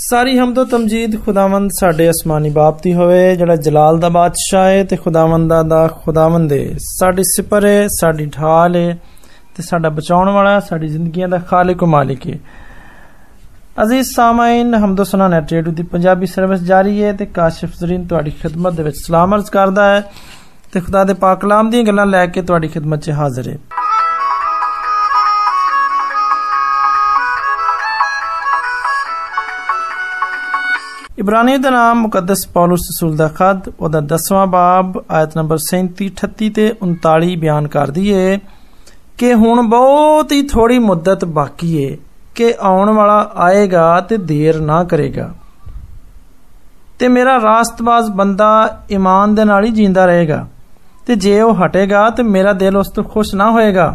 ਸਾਰੀ ਹਮਦੋ ਤਮਜੀਦ ਖੁਦਾਵੰਦ ਸਾਡੇ ਅਸਮਾਨੀ ਬਾਪ ਦੀ ਹੋਵੇ ਜਿਹੜਾ ਜਲਾਲ ਦਾ ਬਾਦਸ਼ਾਹ ਹੈ ਤੇ ਖੁਦਾਵੰਦਾ ਦਾ ਖੁਦਾਵੰਦ ਹੈ ਸਾਡੀ ਸਿਪਰ ਹੈ ਸਾਡੀ ਢਾਲ ਹੈ ਤੇ ਸਾਡਾ ਬਚਾਉਣ ਵਾਲਾ ਸਾਡੀ ਜ਼ਿੰਦਗੀਆਂ ਦਾ ਖਾਲਿਕ ਮਾਲਿਕ ਹੈ ਅਜ਼ੀਜ਼ ਸਾਮਾਈਨ ਹਮਦੋ ਸੁਨਾ ਨੈਟ ਰੇਡੀਓ ਦੀ ਪੰਜਾਬੀ ਸਰਵਿਸ ਜਾਰੀ ਹੈ ਤੇ ਕਾਸ਼ਿਫ ਜ਼ਰੀਨ ਤੁਹਾਡੀ ਖidmat ਦੇ ਵਿੱਚ ਸਲਾਮ ਅਰਜ਼ ਕਰਦਾ ਹੈ ਤੇ ਖੁਦਾ ਦੇ ਪਾਕ ਕਲਾਮ ਦੀਆਂ ਗੱਲਾਂ ਲੈ ਕੇ ਤੁਹਾਡੀ ਖidmat 'ਚ ਹਾਜ਼ਰ ਹੈ ਇਬਰਾਨੀ ਦਾ ਨਾਮ ਮੁਕੱਦਸ ਪੌਲਸ ਰਸੂਲ ਦਾ ਖਤ ਉਹਦਾ 10ਵਾਂ ਬਾਬ ਆਇਤ ਨੰਬਰ 37 38 ਤੇ 39 ਬਿਆਨ ਕਰਦੀ ਏ ਕਿ ਹੁਣ ਬਹੁਤ ਹੀ ਥੋੜੀ ਮੁੱਦਤ ਬਾਕੀ ਏ ਕਿ ਆਉਣ ਵਾਲਾ ਆਏਗਾ ਤੇ ਦੇਰ ਨਾ ਕਰੇਗਾ ਤੇ ਮੇਰਾ ਰਾਸਤਬਾਜ਼ ਬੰਦਾ ਈਮਾਨ ਦੇ ਨਾਲ ਹੀ ਜਿੰਦਾ ਰਹੇਗਾ ਤੇ ਜੇ ਉਹ ਹਟੇਗਾ ਤੇ ਮੇਰਾ ਦਿਲ ਉਸ ਤੋਂ ਖੁਸ਼ ਨਾ ਹੋਏਗਾ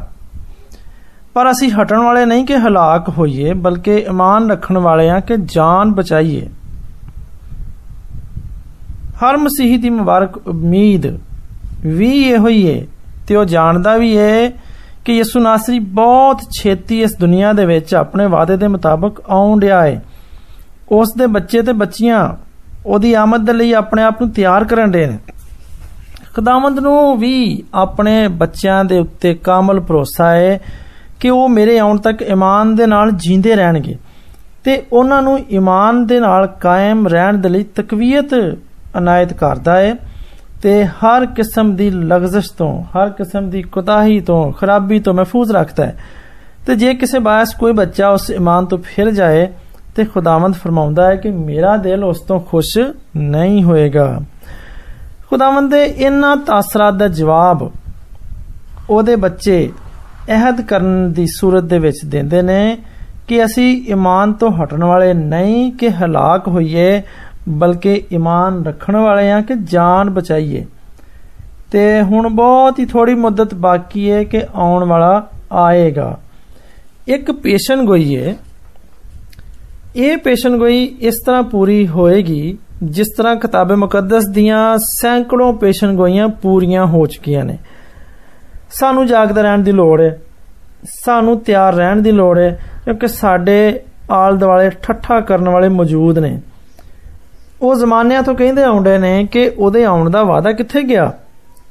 ਪਰ ਅਸੀਂ ਹਟਣ ਵਾਲੇ ਨਹੀਂ ਕਿ ਹਲਾਕ ਹੋਈਏ ਬਲਕਿ ਈਮਾਨ ਰੱਖਣ ਵਾਲੇ ਆ ਕਿ ਜਾਨ ਬਚਾਈਏ ਹਰ ਮਸੀਹੀ ਦੀ ਮੁਬਾਰਕ ਉਮੀਦ ਵੀ ਇਹੋ ਹੀ ਹੈ ਤੇ ਉਹ ਜਾਣਦਾ ਵੀ ਹੈ ਕਿ ਯਿਸੂ ਨਾਸਰੀ ਬਹੁਤ ਛੇਤੀ ਇਸ ਦੁਨੀਆ ਦੇ ਵਿੱਚ ਆਪਣੇ ਵਾਅਦੇ ਦੇ ਮੁਤਾਬਕ ਆਉਣ ਰਿਹਾ ਹੈ ਉਸ ਦੇ ਬੱਚੇ ਤੇ ਬੱਚੀਆਂ ਉਹਦੀ ਆਮਦ ਦੇ ਲਈ ਆਪਣੇ ਆਪ ਨੂੰ ਤਿਆਰ ਕਰਨ ਦੇ ਨੇ ਖੁਦਾਵੰਦ ਨੂੰ ਵੀ ਆਪਣੇ ਬੱਚਿਆਂ ਦੇ ਉੱਤੇ ਕਾਮਲ ਭਰੋਸਾ ਹੈ ਕਿ ਉਹ ਮੇਰੇ ਆਉਣ ਤੱਕ ਈਮਾਨ ਦੇ ਨਾਲ ਜੀਂਦੇ ਰਹਿਣਗੇ ਤੇ ਉਹਨਾਂ ਨੂੰ ਈਮਾਨ ਦੇ ਨਾਲ ਕਾਇਮ ਰਹਿਣ ਦੇ ਲਈ ਤਕਵੀਅਤ ਅਨਾਇਤ ਕਰਦਾ ਹੈ ਤੇ ਹਰ ਕਿਸਮ ਦੀ ਲਗਜ਼ਸ਼ ਤੋਂ ਹਰ ਕਿਸਮ ਦੀ ਕੁਤਾਹੀ ਤੋਂ ਖਰਾਬੀ ਤੋਂ ਮਹਿਫੂਜ਼ ਰੱਖਦਾ ਹੈ ਤੇ ਜੇ ਕਿਸੇ ਬਾਇਸ ਕੋਈ ਬੱਚਾ ਉਸ ਈਮਾਨ ਤੋਂ ਫਿਰ ਜਾਏ ਤੇ ਖੁਦਾਵੰਦ ਫਰਮਾਉਂਦਾ ਹੈ ਕਿ ਮੇਰਾ ਦਿਲ ਉਸ ਤੋਂ ਖੁਸ਼ ਨਹੀਂ ਹੋਏਗਾ ਖੁਦਾਵੰਦ ਦੇ ਇਹਨਾਂ ਤਾਸਰਾਤ ਦਾ ਜਵਾਬ ਉਹਦੇ ਬੱਚੇ ਅਹਿਦ ਕਰਨ ਦੀ ਸੂਰਤ ਦੇ ਵਿੱਚ ਦਿੰਦੇ ਨੇ ਕਿ ਅਸੀਂ ਈਮਾਨ ਤੋਂ ਹਟਣ ਵਾਲੇ ਨਹੀਂ ਕਿ ਹਲਾਕ ਹੋਈਏ ਬਲਕਿ ਈਮਾਨ ਰੱਖਣ ਵਾਲੇ ਆ ਕਿ ਜਾਨ ਬਚਾਈਏ ਤੇ ਹੁਣ ਬਹੁਤ ਹੀ ਥੋੜੀ ਮੁੱਦਤ ਬਾਕੀ ਹੈ ਕਿ ਆਉਣ ਵਾਲਾ ਆਏਗਾ ਇੱਕ ਪੇਸ਼ਨ ਗੋਈ ਹੈ ਇਹ ਪੇਸ਼ਨ ਗੋਈ ਇਸ ਤਰ੍ਹਾਂ ਪੂਰੀ ਹੋਏਗੀ ਜਿਸ ਤਰ੍ਹਾਂ ਕਿਤਾਬ ਮੁਕੱਦਸ ਦੀਆਂ ਸੈਂਕੜੋਂ ਪੇਸ਼ਨ ਗੋਈਆਂ ਪੂਰੀਆਂ ਹੋ ਚੁੱਕੀਆਂ ਨੇ ਸਾਨੂੰ ਜਾਗਦਾ ਰਹਿਣ ਦੀ ਲੋੜ ਹੈ ਸਾਨੂੰ ਤਿਆਰ ਰਹਿਣ ਦੀ ਲੋੜ ਹੈ ਕਿਉਂਕਿ ਸਾਡੇ ਆਲ ਦੁਆਲੇ ਠੱਠਾ ਕਰਨ ਵਾਲੇ ਮੌਜੂਦ ਨੇ ਉਹ ਜ਼ਮਾਨਿਆਂ ਤੋਂ ਕਹਿੰਦੇ ਆਉਂਦੇ ਨੇ ਕਿ ਉਹਦੇ ਆਉਣ ਦਾ ਵਾਅਦਾ ਕਿੱਥੇ ਗਿਆ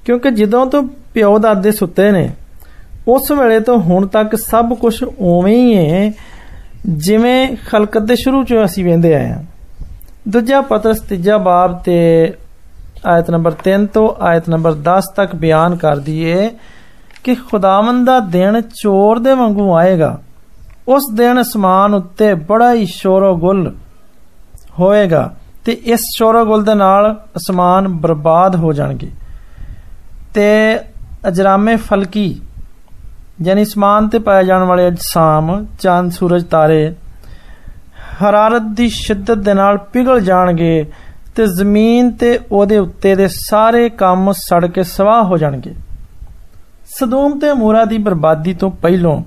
ਕਿਉਂਕਿ ਜਦੋਂ ਤੋਂ ਪਿਓ ਦਾਦੇ ਸੁੱਤੇ ਨੇ ਉਸ ਵੇਲੇ ਤੋਂ ਹੁਣ ਤੱਕ ਸਭ ਕੁਝ ਉਵੇਂ ਹੀ ਹੈ ਜਿਵੇਂ ਖਲਕਤ ਦੇ ਸ਼ੁਰੂ ਚੋਂ ਅਸੀਂ ਵੇਂਦੇ ਆਏ ਹਾਂ ਦੂਜਾ ਪਤਰਸ ਤੀਜਾ ਬਾਬ ਤੇ ਆਇਤ ਨੰਬਰ 3 ਤੋਂ ਆਇਤ ਨੰਬਰ 10 ਤੱਕ ਬਿਆਨ ਕਰਦੀ ਏ ਕਿ ਖੁਦਾਵੰਦ ਦਾ ਦਿਨ ਚੋਰ ਦੇ ਵਾਂਗੂ ਆਏਗਾ ਉਸ ਦਿਨ ਅਸਮਾਨ ਉੱਤੇ ਬੜਾ ਹੀ ਸ਼ੋਰੋ ਗੁਲ ਹੋਏਗਾ ਤੇ ਇਸ ਸ਼ੋਰਗੁਲ ਦੇ ਨਾਲ ਅਸਮਾਨ ਬਰਬਾਦ ਹੋ ਜਾਣਗੇ ਤੇ ਅਜਰਾਮੇ ਫਲਕੀ ਯਾਨੀ ਅਸਮਾਨ ਤੇ ਪਾਏ ਜਾਣ ਵਾਲੇ ਅਜਸਾਮ ਚੰਦ ਸੂਰਜ ਤਾਰੇ ਹਰਾਰਤ ਦੀ ਸ਼ਿੱਦਤ ਦੇ ਨਾਲ ਪਿਘਲ ਜਾਣਗੇ ਤੇ ਜ਼ਮੀਨ ਤੇ ਉਹਦੇ ਉੱਤੇ ਦੇ ਸਾਰੇ ਕੰਮ ਸੜ ਕੇ ਸਵਾਹ ਹੋ ਜਾਣਗੇ ਸਦੋਮ ਤੇ ਮੂਰਾ ਦੀ ਬਰਬਾਦੀ ਤੋਂ ਪਹਿਲਾਂ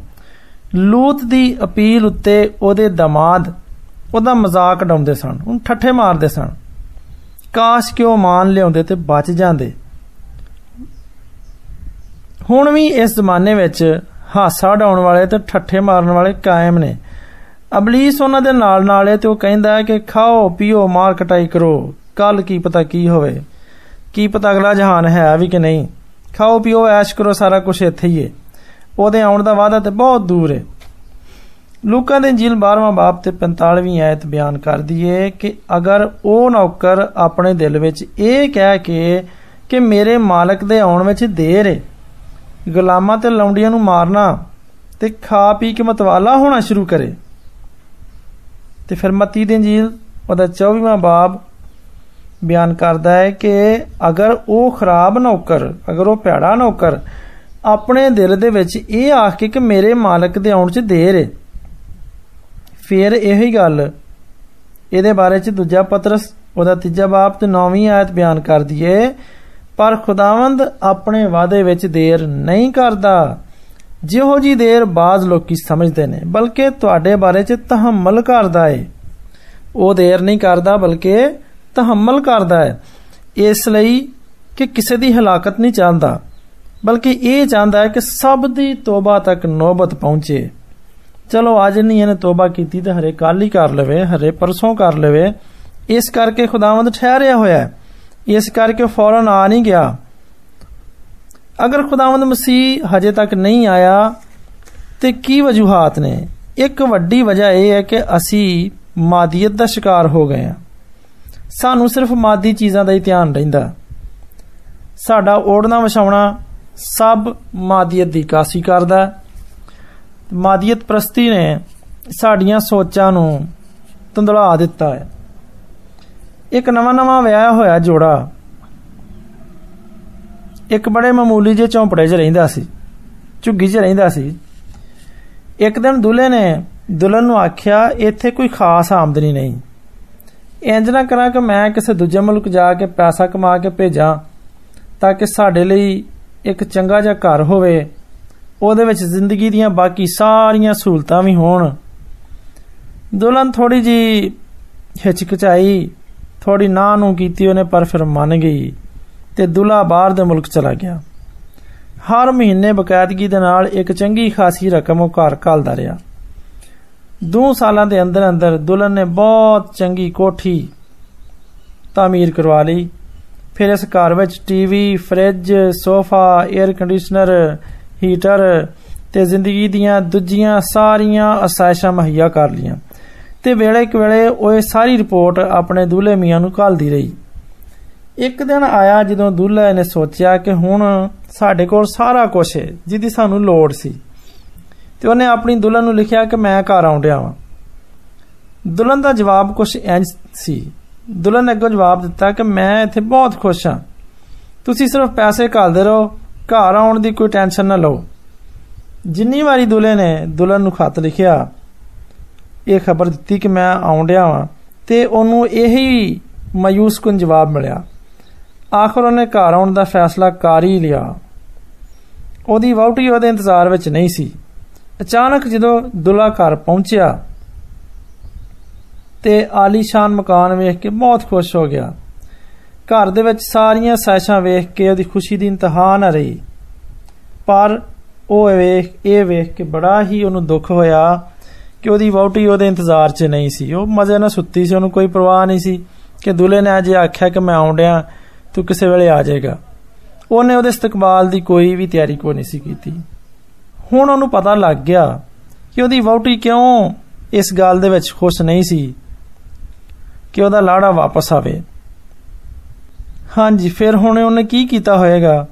ਲੂਤ ਦੀ ਅਪੀਲ ਉੱਤੇ ਉਹਦੇ ਦਮਾਦ ਉਹਦਾ ਮਜ਼ਾਕ ਡਾਉਂਦੇ ਸਨ ਉਹਨੂੰ ਠੱਠੇ ਮਾਰਦੇ ਸਨ ਕਾਸ਼ ਕਿ ਉਹ ਮਾਨ ਲਿਆਉਂਦੇ ਤੇ ਬਚ ਜਾਂਦੇ ਹੁਣ ਵੀ ਇਸ ਜ਼ਮਾਨੇ ਵਿੱਚ ਹਾਸਾ ਡਾਉਣ ਵਾਲੇ ਤੇ ਠੱਠੇ ਮਾਰਨ ਵਾਲੇ ਕਾਇਮ ਨੇ ਅਬਲੀਸ ਉਹਨਾਂ ਦੇ ਨਾਲ ਨਾਲ ਹੈ ਤੇ ਉਹ ਕਹਿੰਦਾ ਹੈ ਕਿ ਖਾਓ ਪੀਓ ਮਾਰ ਕਟਾਈ ਕਰੋ ਕੱਲ ਕੀ ਪਤਾ ਕੀ ਹੋਵੇ ਕੀ ਪਤਾ ਅਗਲਾ ਜਹਾਨ ਹੈ ਵੀ ਕਿ ਨਹੀਂ ਖਾਓ ਪੀਓ ਐਸ਼ ਕਰੋ ਸਾਰਾ ਕੁਝ ਇੱਥੇ ਹੀ ਹੈ ਉਹਦੇ ਆਉਣ ਦਾ ਵਾਅਦਾ ਤੇ ਬਹੁਤ ਦੂਰ ਹੈ ਲੂਕਾ ਦੇ ਇੰਜੀਲ 12ਵਾਂ ਬਾਬ ਤੇ 45ਵੀਂ ਆਇਤ ਬਿਆਨ ਕਰਦੀ ਏ ਕਿ ਅਗਰ ਉਹ ਨੌਕਰ ਆਪਣੇ ਦਿਲ ਵਿੱਚ ਇਹ ਕਹਿ ਕੇ ਕਿ ਮੇਰੇ ਮਾਲਕ ਦੇ ਆਉਣ ਵਿੱਚ ਦੇਰ ਏ ਗੁਲਾਮਾਂ ਤੇ ਲੌਂਡੀਆਂ ਨੂੰ ਮਾਰਨਾ ਤੇ ਖਾ ਪੀ ਕੇ ਮਤਵਾਲਾ ਹੋਣਾ ਸ਼ੁਰੂ ਕਰੇ ਤੇ ਫਿਰ ਮਤੀ ਦੇ ਇੰਜੀਲ ਉਹਦਾ 24ਵਾਂ ਬਾਬ ਬਿਆਨ ਕਰਦਾ ਹੈ ਕਿ ਅਗਰ ਉਹ ਖਰਾਬ ਨੌਕਰ ਅਗਰ ਉਹ ਭੈੜਾ ਨੌਕਰ ਆਪਣੇ ਦਿਲ ਦੇ ਵਿੱਚ ਇਹ ਆਖ ਕੇ ਕਿ ਮੇਰੇ ਮਾਲਕ ਦੇ ਆਉਣ 'ਚ ਦੇਰ ਏ ਫਿਰ ਇਹੀ ਗੱਲ ਇਹਦੇ ਬਾਰੇ ਚ ਦੂਜਾ ਪਤਰਸ ਉਹਦਾ ਤੀਜਾ ਬਾਪ ਤੇ 9ਵੀਂ ਆਇਤ ਬਿਆਨ ਕਰਦੀ ਏ ਪਰ ਖੁਦਾਵੰਦ ਆਪਣੇ ਵਾਅਦੇ ਵਿੱਚ ਦੇਰ ਨਹੀਂ ਕਰਦਾ ਜਿਹੋ ਜੀ ਦੇਰ ਬਾਜ਼ ਲੋਕੀ ਸਮਝਦੇ ਨੇ ਬਲਕਿ ਤੁਹਾਡੇ ਬਾਰੇ ਚ ਤਹਮਲ ਕਰਦਾ ਏ ਉਹ ਦੇਰ ਨਹੀਂ ਕਰਦਾ ਬਲਕਿ ਤਹਮਲ ਕਰਦਾ ਹੈ ਇਸ ਲਈ ਕਿ ਕਿਸੇ ਦੀ ਹਲਾਕਤ ਨਹੀਂ ਚਾਹੁੰਦਾ ਬਲਕਿ ਇਹ ਚਾਹੁੰਦਾ ਹੈ ਕਿ ਸਭ ਦੀ ਤੋਬਾ ਤੱਕ ਨੌਬਤ ਪਹੁੰਚੇ ਚਲੋ ਅੱਜ ਨਹੀਂ ਇਹਨੇ ਤੋਬਾ ਕੀਤੀ ਤੇ ਹਰੇ ਕੱਲ ਹੀ ਕਰ ਲਵੇ ਹਰੇ ਪਰਸੋਂ ਕਰ ਲਵੇ ਇਸ ਕਰਕੇ ਖੁਦਾਵੰਦ ਠਹਿਰਿਆ ਹੋਇਆ ਹੈ ਇਸ ਕਰਕੇ ਫੌਰਨ ਆ ਨਹੀਂ ਗਿਆ ਅਗਰ ਖੁਦਾਵੰਦ ਮਸੀਹ ਹਜੇ ਤੱਕ ਨਹੀਂ ਆਇਆ ਤੇ ਕੀ ਵਜੂਹਾਤ ਨੇ ਇੱਕ ਵੱਡੀ ਵਜ੍ਹਾ ਇਹ ਹੈ ਕਿ ਅਸੀਂ ਮਾਦੀਅਤ ਦਾ ਸ਼ਿਕਾਰ ਹੋ ਗਏ ਹਾਂ ਸਾਨੂੰ ਸਿਰਫ ਮਾਦੀ ਚੀਜ਼ਾਂ ਦਾ ਹੀ ਧਿਆਨ ਰਹਿੰਦਾ ਸਾਡਾ ਓੜਨਾ ਵਛਾਉਣਾ ਸਭ ਮਾਦੀਅਤ ਦੀ ਕਾਸੀ ਕਰਦਾ ਮਾਦੀਅਤ ਪ੍ਰਸਤੀ ਨੇ ਸਾਡੀਆਂ ਸੋਚਾਂ ਨੂੰ ਤੰਦਲਾ ਦਿੱਤਾ ਹੈ ਇੱਕ ਨਵਾਂ ਨਵਾਂ ਵਿਆਹ ਹੋਇਆ ਜੋੜਾ ਇੱਕ ਬੜੇ ਮਾਮੂਲੀ ਜਿਹੇ ਝੌਂਪੜੇ 'ਚ ਰਹਿੰਦਾ ਸੀ ਝੁੱਗੀ 'ਚ ਰਹਿੰਦਾ ਸੀ ਇੱਕ ਦਿਨ ਦੁੱਲੇ ਨੇ ਦੁਲਨ ਨੂੰ ਆਖਿਆ ਇੱਥੇ ਕੋਈ ਖਾਸ ਆਮਦਨੀ ਨਹੀਂ ਇੰਜ ਨਾ ਕਰਾਂ ਕਿ ਮੈਂ ਕਿਸੇ ਦੂਜੇ ਮੁਲਕ ਜਾ ਕੇ ਪੈਸਾ ਕਮਾ ਕੇ ਭੇਜਾਂ ਤਾਂ ਕਿ ਸਾਡੇ ਲਈ ਇੱਕ ਚੰਗਾ ਜਿਹਾ ਘਰ ਹੋਵੇ ਉਹਦੇ ਵਿੱਚ ਜ਼ਿੰਦਗੀ ਦੀਆਂ ਬਾਕੀ ਸਾਰੀਆਂ ਸਹੂਲਤਾਂ ਵੀ ਹੋਣ ਦੁਲਹਨ ਥੋੜੀ ਜੀ ਹਿਚਕਚਾਈ ਥੋੜੀ ਨਾ ਨੂੰ ਕੀਤੀ ਉਹਨੇ ਪਰ ਫਿਰ ਮੰਨ ਗਈ ਤੇ ਦੁਲਾ ਬਾਹਰ ਦੇ ਮੁਲਕ ਚਲਾ ਗਿਆ ਹਰ ਮਹੀਨੇ ਬਕਾਇਦਗੀ ਦੇ ਨਾਲ ਇੱਕ ਚੰਗੀ ਖਾਸੀ ਰਕਮ ਉਹ ਘਰ ਘਾਲਦਾ ਰਿਹਾ ਦੋ ਸਾਲਾਂ ਦੇ ਅੰਦਰ ਅੰਦਰ ਦੁਲਹਨ ਨੇ ਬਹੁਤ ਚੰਗੀ ਕੋਠੀ ਤਾਮੀਰ ਕਰਵਾ ਲਈ ਫਿਰ ਇਸ ਘਰ ਵਿੱਚ TV fridge sofa air conditioner heater ਤੇ ਜ਼ਿੰਦਗੀ ਦੀਆਂ ਦੂਜੀਆਂ ਸਾਰੀਆਂ ਅਸਾਇਸ਼ਾਂ ਮੁਹੱਈਆ ਕਰ ਲੀਆਂ ਤੇ ਵੇਲੇ ਇੱਕ ਵੇਲੇ ਉਹ ਸਾਰੀ ਰਿਪੋਰਟ ਆਪਣੇ ਦੂਲੇ ਮੀਆਂ ਨੂੰ ਘੱਲਦੀ ਰਹੀ ਇੱਕ ਦਿਨ ਆਇਆ ਜਦੋਂ ਦੂਲੇ ਨੇ ਸੋਚਿਆ ਕਿ ਹੁਣ ਸਾਡੇ ਕੋਲ ਸਾਰਾ ਕੁਝ ਹੈ ਜਿਹਦੀ ਸਾਨੂੰ ਲੋੜ ਸੀ ਤੇ ਉਹਨੇ ਆਪਣੀ ਦੁਲਹਨ ਨੂੰ ਲਿਖਿਆ ਕਿ ਮੈਂ ਘਰ ਆਉਂਦਿਆ ਵਾਂ ਦੁਲਹਨ ਦਾ ਜਵਾਬ ਕੁਝ ਇੰਜ ਸੀ ਦੁਲਹਨ ਨੇ ਅੱਗੋਂ ਜਵਾਬ ਦਿੱਤਾ ਕਿ ਮੈਂ ਇੱਥੇ ਬਹੁਤ ਖੁਸ਼ ਹਾਂ ਤੁਸੀਂ ਸਿਰਫ ਪੈਸੇ ਘਾਲਦੇ ਰਹੋ ਘਰ ਆਉਣ ਦੀ ਕੋਈ ਟੈਨਸ਼ਨ ਨਾ ਲਓ ਜਿੰਨੀ ਵਾਰੀ ਦੁਲੇ ਨੇ ਦੁਲਹਨ ਨੂੰ ਖਤ ਲਿਖਿਆ ਇਹ ਖਬਰ ਦਿੱਤੀ ਕਿ ਮੈਂ ਆਉਂਦਿਆ ਵਾਂ ਤੇ ਉਹਨੂੰ ਇਹੀ ਮਾਯੂਸ ਕੁਨ ਜਵਾਬ ਮਿਲਿਆ ਆਖਰ ਉਹਨੇ ਘਰ ਆਉਣ ਦਾ ਫੈਸਲਾ ਕਰ ਹੀ ਲਿਆ ਉਹਦੀ ਵਹੁਟੀ ਉਹਦੇ ਇੰਤਜ਼ਾਰ ਵਿੱਚ ਨਹੀਂ ਸੀ ਅਚਾਨਕ ਜਦੋਂ ਦੁਲਾ ਘਰ ਪਹੁੰਚਿਆ ਤੇ ਆਲੀਸ਼ਾਨ ਮਕਾਨ ਵੇਖ ਕੇ ਬਹੁਤ ਖੁਸ਼ ਹੋ ਗਿਆ ਘਰ ਦੇ ਵਿੱਚ ਸਾਰੀਆਂ ਸਾਇਸ਼ਾਂ ਵੇਖ ਕੇ ਉਹਦੀ ਖੁਸ਼ੀ ਦੀ ਇੰਤਹਾ ਨਾ ਰਹੀ ਪਰ ਉਹ ਵੇਖ ਇਹ ਵੇਖ ਕੇ ਬੜਾ ਹੀ ਉਹਨੂੰ ਦੁੱਖ ਹੋਇਆ ਕਿ ਉਹਦੀ ਵਹੁਟੀ ਉਹਦੇ ਇੰਤਜ਼ਾਰ 'ਚ ਨਹੀਂ ਸੀ ਉਹ ਮਜ਼ੇ ਨਾਲ ਸੁੱਤੀ ਸੀ ਉਹਨੂੰ ਕੋਈ ਪਰਵਾਹ ਨਹੀਂ ਸੀ ਕਿ ਦੁਲੇ ਨੇ ਅਜੇ ਆਖਿਆ ਕਿ ਮੈਂ ਆਉਂਦਿਆਂ ਤੂੰ ਕਿਸੇ ਵੇਲੇ ਆ ਜਾਏਗਾ ਉਹਨੇ ਉਹਦੇ ਇਸਤਕਬਾਲ ਦੀ ਕੋਈ ਵੀ ਤਿਆਰੀ ਕੋਈ ਨਹੀਂ ਸੀ ਕੀਤੀ ਹੁਣ ਉਹਨੂੰ ਪਤਾ ਲੱਗ ਗਿਆ ਕਿ ਉਹਦੀ ਵਹੁਟੀ ਕਿਉਂ ਇਸ ਗੱਲ ਦੇ ਵਿੱਚ ਖੁਸ਼ ਨਹੀਂ ਸੀ ਕਿ ਉਹਦਾ ਲਾੜਾ ਵਾਪਸ ਆਵੇ ਹਾਂਜੀ ਫਿਰ ਹੁਣ ਉਹਨੇ ਕੀ ਕੀਤਾ ਹੋਏਗਾ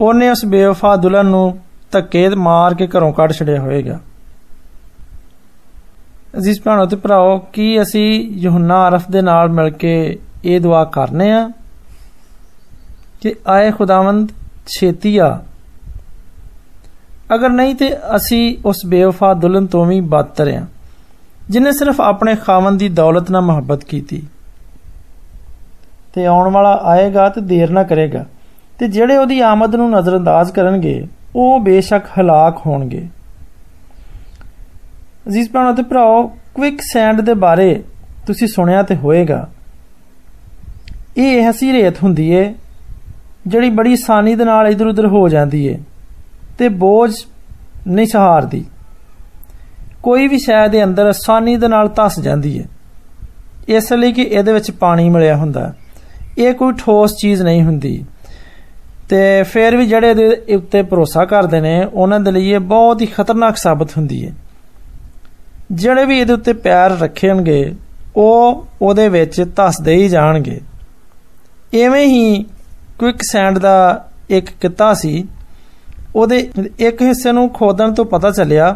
ਉਹਨੇ ਉਸ ਬੇਵਫਾ ਦੁਲਹਨ ਨੂੰ ਧੱਕੇ ਮਾਰ ਕੇ ਘਰੋਂ ਕੱਢ ਛੜਿਆ ਹੋਏਗਾ ਅਜ਼ੀਜ਼ ਭਰਾਣੋ ਤੇ ਭਰਾਓ ਕੀ ਅਸੀਂ ਯੋਹਨਾ ਅਰਫ ਦੇ ਨਾਲ ਮਿਲ ਕੇ ਇਹ ਦੁਆ ਕਰਨੇ ਆ ਕਿ ਆਏ ਖੁਦਾਵੰਦ ਛੇਤੀ ਆ ਅਗਰ ਨਹੀਂ ਤੇ ਅਸੀਂ ਉਸ ਬੇਵਫਾ ਦੁਲਹਨ ਤੋਂ ਵੀ ਬਦਤਰ ਆ ਜਿਨੇ ਸਿਰਫ ਆਪਣੇ ਖਾਵਨ ਦੀ ਦੌਲਤ ਨਾਲ ਮੁਹੱਬਤ ਕੀਤੀ ਤੇ ਆਉਣ ਵਾਲਾ ਆਏਗਾ ਤੇ ਦੇਰ ਨਾ ਕਰੇਗਾ ਤੇ ਜਿਹੜੇ ਉਹਦੀ ਆਮਦ ਨੂੰ ਨਜ਼ਰਅੰਦਾਜ਼ ਕਰਨਗੇ ਉਹ ਬੇਸ਼ੱਕ ਹਲਾਕ ਹੋਣਗੇ ਅਜ਼ੀਜ਼ ਭਰਾਣੋ ਤੇ ਭਰਾਓ ਕੁਇਕ ਸੈਂਡ ਦੇ ਬਾਰੇ ਤੁਸੀਂ ਸੁਣਿਆ ਤੇ ਹੋਏਗਾ ਇਹ ਐਸੀ ਰੇਤ ਹੁੰਦੀ ਏ ਜਿਹੜੀ ਬੜੀ ਆਸਾਨੀ ਦੇ ਨਾਲ ਇਧਰ ਉਧਰ ਹੋ ਜਾਂਦੀ ਏ ਤੇ ਬੋਝ ਨਹੀਂ ਸਹਾਰਦੀ ਕੋਈ ਵੀ ਸ਼ੈ ਦੇ ਅੰਦਰ ਆਸਾਨੀ ਦੇ ਨਾਲ ਧਸ ਜਾਂਦੀ ਏ ਇਸ ਲਈ ਕਿ ਇਹਦੇ ਵਿੱਚ ਪਾਣੀ ਮਿਲਿਆ ਹੁੰਦਾ ਇਹ ਕੋਈ ਠੋਸ ਚੀਜ਼ ਨਹੀਂ ਹੁੰਦੀ ਤੇ ਫਿਰ ਵੀ ਜਿਹੜੇ ਇਹਦੇ ਉੱਤੇ ਭਰੋਸਾ ਕਰਦੇ ਨੇ ਉਹਨਾਂ ਦੇ ਲਈ ਇਹ ਬਹੁਤ ਹੀ ਖਤਰਨਾਕ ਸਾਬਤ ਹੁੰਦੀ ਹੈ ਜਿਹੜੇ ਵੀ ਇਹਦੇ ਉੱਤੇ ਪੈਰ ਰੱਖਣਗੇ ਉਹ ਉਹਦੇ ਵਿੱਚ ਧਸਦੇ ਹੀ ਜਾਣਗੇ ਐਵੇਂ ਹੀ ਕੁਇਕ ਸੈਂਡ ਦਾ ਇੱਕ ਕਿੱਤਾ ਸੀ ਉਹਦੇ ਇੱਕ ਹਿੱਸੇ ਨੂੰ ਖੋਦਣ ਤੋਂ ਪਤਾ ਚੱਲਿਆ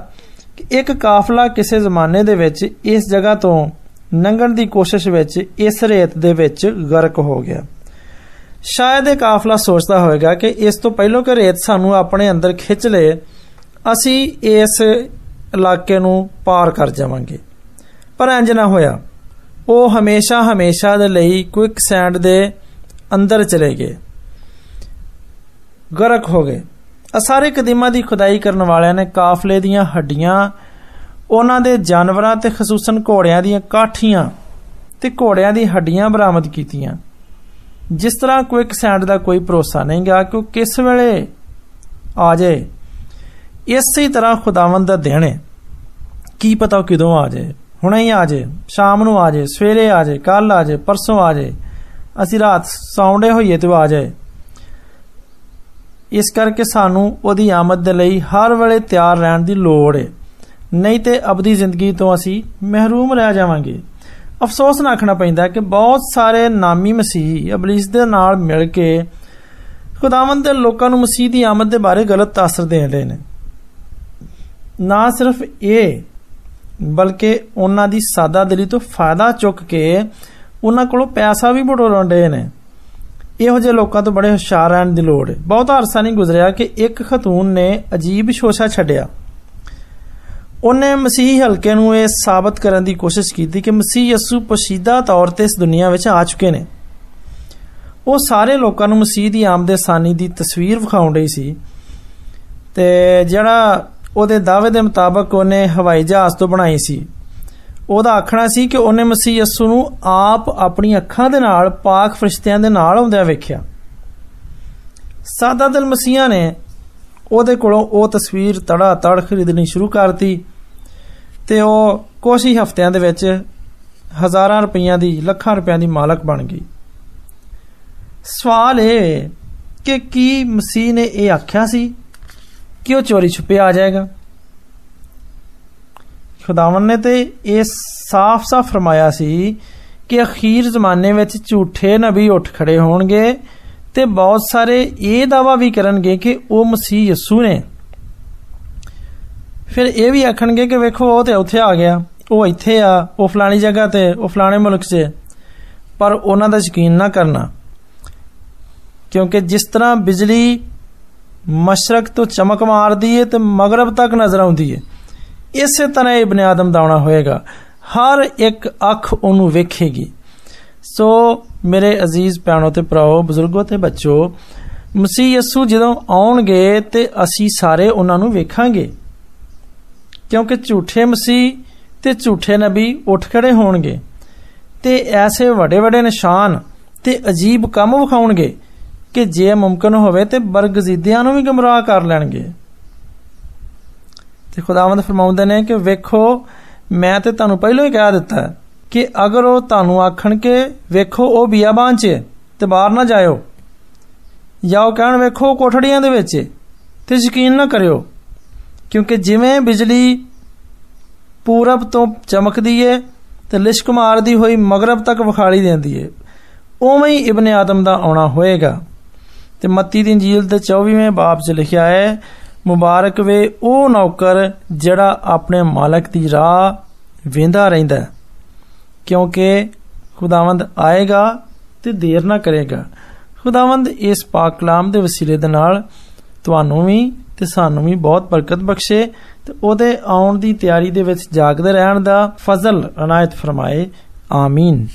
ਕਿ ਇੱਕ ਕਾਫਲਾ ਕਿਸੇ ਜ਼ਮਾਨੇ ਦੇ ਵਿੱਚ ਇਸ ਜਗ੍ਹਾ ਤੋਂ ਲੰਘਣ ਦੀ ਕੋਸ਼ਿਸ਼ ਵਿੱਚ ਇਸ ਰੇਤ ਦੇ ਵਿੱਚ ਗਰਕ ਹੋ ਗਿਆ ਸ਼ਾਇਦ ਇਹ ਕਾਫਲਾ ਸੋਚਦਾ ਹੋਵੇਗਾ ਕਿ ਇਸ ਤੋਂ ਪਹਿਲਾਂ ਕਿ ਰੇਤ ਸਾਨੂੰ ਆਪਣੇ ਅੰਦਰ ਖਿੱਚ ਲੇ ਅਸੀਂ ਇਸ ਇਲਾਕੇ ਨੂੰ ਪਾਰ ਕਰ ਜਾਵਾਂਗੇ ਪਰ ਇੰਜ ਨਾ ਹੋਇਆ ਉਹ ਹਮੇਸ਼ਾ ਹਮੇਸ਼ਾ ਦੇ ਲਈ ਕੁਇਕ ਸੈਂਡ ਦੇ ਅੰਦਰ ਚਲੇ ਗਏ ਗਰਕ ਹੋ ਗਏ ਆ ਸਾਰੇ ਕਦੀਮਾਂ ਦੀ ਖੁਦਾਈ ਕਰਨ ਵਾਲਿਆਂ ਨੇ ਕਾਫਲੇ ਦੀਆਂ ਹੱਡੀਆਂ ਉਹਨਾਂ ਦੇ ਜਾਨਵਰਾਂ ਤੇ ਖਸੂਸਨ ਘੋੜਿਆਂ ਦੀਆਂ ਕਾਠੀਆਂ ਤੇ ਘੋੜਿਆਂ ਦੀ ਹੱਡੀਆਂ ਬਰਾਮਦ ਕੀਤੀਆਂ ਜਿਸ ਤਰ੍ਹਾਂ ਕੁਇਕ ਸੈਂਡ ਦਾ ਕੋਈ ਭਰੋਸਾ ਨਹੀਂ ਗਿਆ ਕਿ ਕਿਸ ਵੇਲੇ ਆ ਜਾਏ ਇਸੇ ਤਰ੍ਹਾਂ ਖੁਦਾਵੰਦ ਦਾ ਦੇਣ ਹੈ ਕੀ ਪਤਾ ਕਿਦੋਂ ਆ ਜਾਏ ਹੁਣੇ ਹੀ ਆ ਜਾਏ ਸ਼ਾਮ ਨੂੰ ਆ ਜਾਏ ਸਵੇਰੇ ਆ ਜਾਏ ਕੱਲ ਆ ਜਾਏ ਪਰਸੋਂ ਆ ਜਾਏ ਅਸੀਂ ਰਾਤ ਸੌਂਡੇ ਹੋਈਏ ਤੇ ਆ ਜਾਏ ਇਸ ਕਰਕੇ ਸਾਨੂੰ ਉਹਦੀ ਆਮਦ ਦੇ ਲਈ ਹਰ ਵੇਲੇ ਤਿਆਰ ਰਹਿਣ ਦੀ ਲੋੜ ਹੈ ਨਹੀਂ ਤੇ ਅਬਦੀ ਜ਼ਿੰਦਗੀ ਤੋਂ ਅਸੀਂ ਮਹਿਰੂਮ ਰਹਿ ਜਾਵਾਂਗੇ ਅਫਸੋਸ ਨਾਖਣਾ ਪੈਂਦਾ ਕਿ ਬਹੁਤ ਸਾਰੇ ਨਾਮੀ ਮਸੀਹ ਅਬਲਿਸ ਦੇ ਨਾਲ ਮਿਲ ਕੇ ਖੁਦਾਵੰਦ ਦੇ ਲੋਕਾਂ ਨੂੰ ਮਸੀਹ ਦੀ ਆਮਦ ਦੇ ਬਾਰੇ ਗਲਤ ਤਾਸਰ ਦੇਣ ਰਹੇ ਨੇ ਨਾ ਸਿਰਫ ਇਹ ਬਲਕਿ ਉਹਨਾਂ ਦੀ ਸਾਦਾ ਦਿਲੀ ਤੋਂ ਫਾਇਦਾ ਚੁੱਕ ਕੇ ਉਹਨਾਂ ਕੋਲੋਂ ਪੈਸਾ ਵੀ ਬਟੋਰਨ ਰਹੇ ਨੇ ਇਹੋ ਜਿਹੇ ਲੋਕਾਂ ਤੋਂ ਬੜੇ ਹੁਸ਼ਿਆਰ ਰਹਿਣ ਦੀ ਲੋੜ ਹੈ ਬਹੁਤ ਅਰਸਾ ਨਹੀਂ ਗੁਜ਼ਰਿਆ ਕਿ ਇੱਕ ਖਤੂਨ ਨੇ ਅਜੀਬ ਸ਼ੋਸ਼ਾ ਛੱਡਿਆ ਉਹਨੇ ਮਸੀਹ ਹਲਕੇ ਨੂੰ ਇਹ ਸਾਬਤ ਕਰਨ ਦੀ ਕੋਸ਼ਿਸ਼ ਕੀਤੀ ਕਿ ਮਸੀਹ ਯਸੂ ਪੋਸ਼ੀਦਾ ਤੌਰ ਤੇ ਇਸ ਦੁਨੀਆ ਵਿੱਚ ਆ ਚੁੱਕੇ ਨੇ ਉਹ ਸਾਰੇ ਲੋਕਾਂ ਨੂੰ ਮਸੀਹ ਦੀ ਆਮਦੇ ਸਾਨੀ ਦੀ ਤਸਵੀਰ ਵਿਖਾਉਣ ਰਹੀ ਸੀ ਤੇ ਜਿਹੜਾ ਉਹਦੇ ਦਾਅਵੇ ਦੇ ਮੁਤਾਬਕ ਉਹਨੇ ਹਵਾਈ ਜਹਾਜ਼ ਤੋਂ ਬਣਾਈ ਸੀ ਉਹਦਾ ਆਖਣਾ ਸੀ ਕਿ ਉਹਨੇ ਮਸੀਹ ਯਸੂ ਨੂੰ ਆਪ ਆਪਣੀ ਅੱਖਾਂ ਦੇ ਨਾਲ ਪਾਕ ਫਰਿਸ਼ਤਿਆਂ ਦੇ ਨਾਲ ਆਉਂਦਿਆਂ ਵੇਖਿਆ ਸਾਦਾ ਦਿਲ ਮਸੀਹਾਂ ਨੇ ਉਹਦੇ ਕੋਲੋਂ ਉਹ ਤਸਵੀਰ ਤੜਾ ਤੜ ਖਰੀਦਣੀ ਸ਼ੁਰੂ ਕਰਤੀ ਤੇ ਉਹ ਕੁਝ ਹੀ ਹਫ਼ਤਿਆਂ ਦੇ ਵਿੱਚ ਹਜ਼ਾਰਾਂ ਰੁਪਈਆਂ ਦੀ ਲੱਖਾਂ ਰੁਪਈਆਂ ਦੀ ਮਾਲਕ ਬਣ ਗਈ ਸਵਾਲ ਇਹ ਕਿ ਕੀ ਮਸੀਹ ਨੇ ਇਹ ਆਖਿਆ ਸੀ ਕਿ ਉਹ ਚੋਰੀ ਛੁਪੇ ਆ ਜਾਏਗਾ ਖੁਦਾਵੰ ਨੇ ਤੇ ਇਹ ਸਾਫ਼-ਸਾਫ਼ ਫਰਮਾਇਆ ਸੀ ਕਿ ਅਖੀਰ ਜ਼ਮਾਨੇ ਵਿੱਚ ਝੂਠੇ ਨਬੀ ਉੱਠ ਖੜੇ ਹੋਣਗੇ ਤੇ ਬਹੁਤ ਸਾਰੇ ਇਹ ਦਾਵਾ ਵੀ ਕਰਨਗੇ ਕਿ ਉਹ ਮਸੀਹ ਯਸੂ ਨੇ ਫਿਰ ਇਹ ਵੀ ਆਖਣਗੇ ਕਿ ਵੇਖੋ ਉਹ ਤੇ ਉੱਥੇ ਆ ਗਿਆ ਉਹ ਇੱਥੇ ਆ ਉਹ ਫਲਾਣੀ ਜਗ੍ਹਾ ਤੇ ਉਹ ਫਲਾਣੇ ਮੁਲਕ 'ਚ ਪਰ ਉਹਨਾਂ ਦਾ ਯਕੀਨ ਨਾ ਕਰਨਾ ਕਿਉਂਕਿ ਜਿਸ ਤਰ੍ਹਾਂ ਬਿਜਲੀ ਮਸ਼ਰਕ ਤੋਂ ਚਮਕ ਮਾਰਦੀ ਹੈ ਤੇ ਮਗਰਬ ਤੱਕ ਨਜ਼ਰ ਆਉਂਦੀ ਹੈ ਇਸੇ ਤਰ੍ਹਾਂ ਇਬਨ ਆਦਮ ਦਾ ਆਉਣਾ ਹੋਏਗਾ ਹਰ ਇੱਕ ਅੱਖ ਉਹਨੂੰ ਵੇਖੇਗੀ ਸੋ ਮੇਰੇ ਅਜ਼ੀਜ਼ ਪਿਆਰੋ ਤੇ ਭਰਾਓ ਬਜ਼ੁਰਗੋ ਤੇ ਬੱਚੋ ਮਸੀਹ ਯਸੂ ਜਦੋਂ ਆਉਣਗੇ ਤੇ ਅਸੀਂ ਸਾਰੇ ਉਹਨਾਂ ਨੂੰ ਵੇਖਾਂਗੇ ਕਿਉਂਕਿ ਝੂਠੇ ਮਸੀਹ ਤੇ ਝੂਠੇ ਨਬੀ ਉੱਠ ਖੜੇ ਹੋਣਗੇ ਤੇ ਐਸੇ ਵੱਡੇ ਵੱਡੇ ਨਿਸ਼ਾਨ ਤੇ ਅਜੀਬ ਕੰਮ ਵਿਖਾਉਣਗੇ ਕਿ ਜੇ ਮੁਮਕਨ ਹੋਵੇ ਤੇ ਬਰਗਜ਼ੀਦਿਆਂ ਨੂੰ ਵੀ ਗਮਰਾਹ ਕਰ ਲੈਣਗੇ ਤੇ ਖੁਦਾਵੰਦ ਫਰਮਾਉਂਦੇ ਨੇ ਕਿ ਵੇਖੋ ਮੈਂ ਤੇ ਤੁਹਾਨੂੰ ਪਹਿਲਾਂ ਹੀ ਕਹਿ ਦਿੱਤਾ ਕਿ ਅਗਰ ਉਹ ਤੁਹਾਨੂੰ ਆਖਣ ਕੇ ਵੇਖੋ ਉਹ ਬਿਆਬਾਨ 'ਚ ਤੇ ਬਾਹਰ ਨਾ ਜਾਇਓ ਜਾਂ ਉਹ ਕਹਿਣ ਵੇਖੋ ਕੋਠੜੀਆਂ ਦੇ ਵਿੱਚ ਤੇ ਯਕੀਨ ਨਾ ਕਰਿਓ ਕਿਉਂਕਿ ਜਿਵੇਂ ਬਿਜਲੀ ਪੂਰਬ ਤੋਂ ਚਮਕਦੀ ਏ ਤੇ ਲਿਸ਼ਕ ਮਾਰਦੀ ਹੋਈ ਮਗਰਬ ਤੱਕ ਵਿਖਾਲੀ ਦਿੰਦੀ ਏ ਉਵੇਂ ਹੀ ਇਬਨ ਆਦਮ ਦਾ ਆਉਣਾ ਹੋਏਗਾ ਤੇ ਮੱਤੀ ਦੀ ਇੰਜੀਲ ਦੇ 24ਵੇਂ ਬਾਬ 'ਚ ਲਿਖਿਆ ਹੈ ਮੁਬਾਰਕ ਵੇ ਉਹ ਨੌਕਰ ਜਿਹੜਾ ਆਪਣੇ ਮਾਲਕ ਦੀ ਰਾਹ ਵੇਂਦਾ ਰਹਿੰਦਾ ਕਿਉਂਕਿ ਖੁਦਾਵੰਦ ਆਏਗਾ ਤੇ ਦੇਰ ਨਾ ਕਰੇਗਾ ਖੁਦਾਵੰਦ ਇਸ ਪਾਕ ਕਲਾਮ ਦੇ ਵਸੀਲੇ ਦੇ ਨਾਲ ਤੁਹਾਨੂੰ ਵੀ ਤੇ ਸਾਨੂੰ ਵੀ ਬਹੁਤ ਬਰਕਤ ਬਖਸ਼ੇ ਤੇ ਉਹਦੇ ਆਉਣ ਦੀ ਤਿਆਰੀ ਦੇ ਵਿੱਚ ਜਾਗਦੇ ਰਹਿਣ ਦਾ ਫਜ਼ਲ ਅਨਾਇਤ ਫਰਮਾਏ ਆਮੀਨ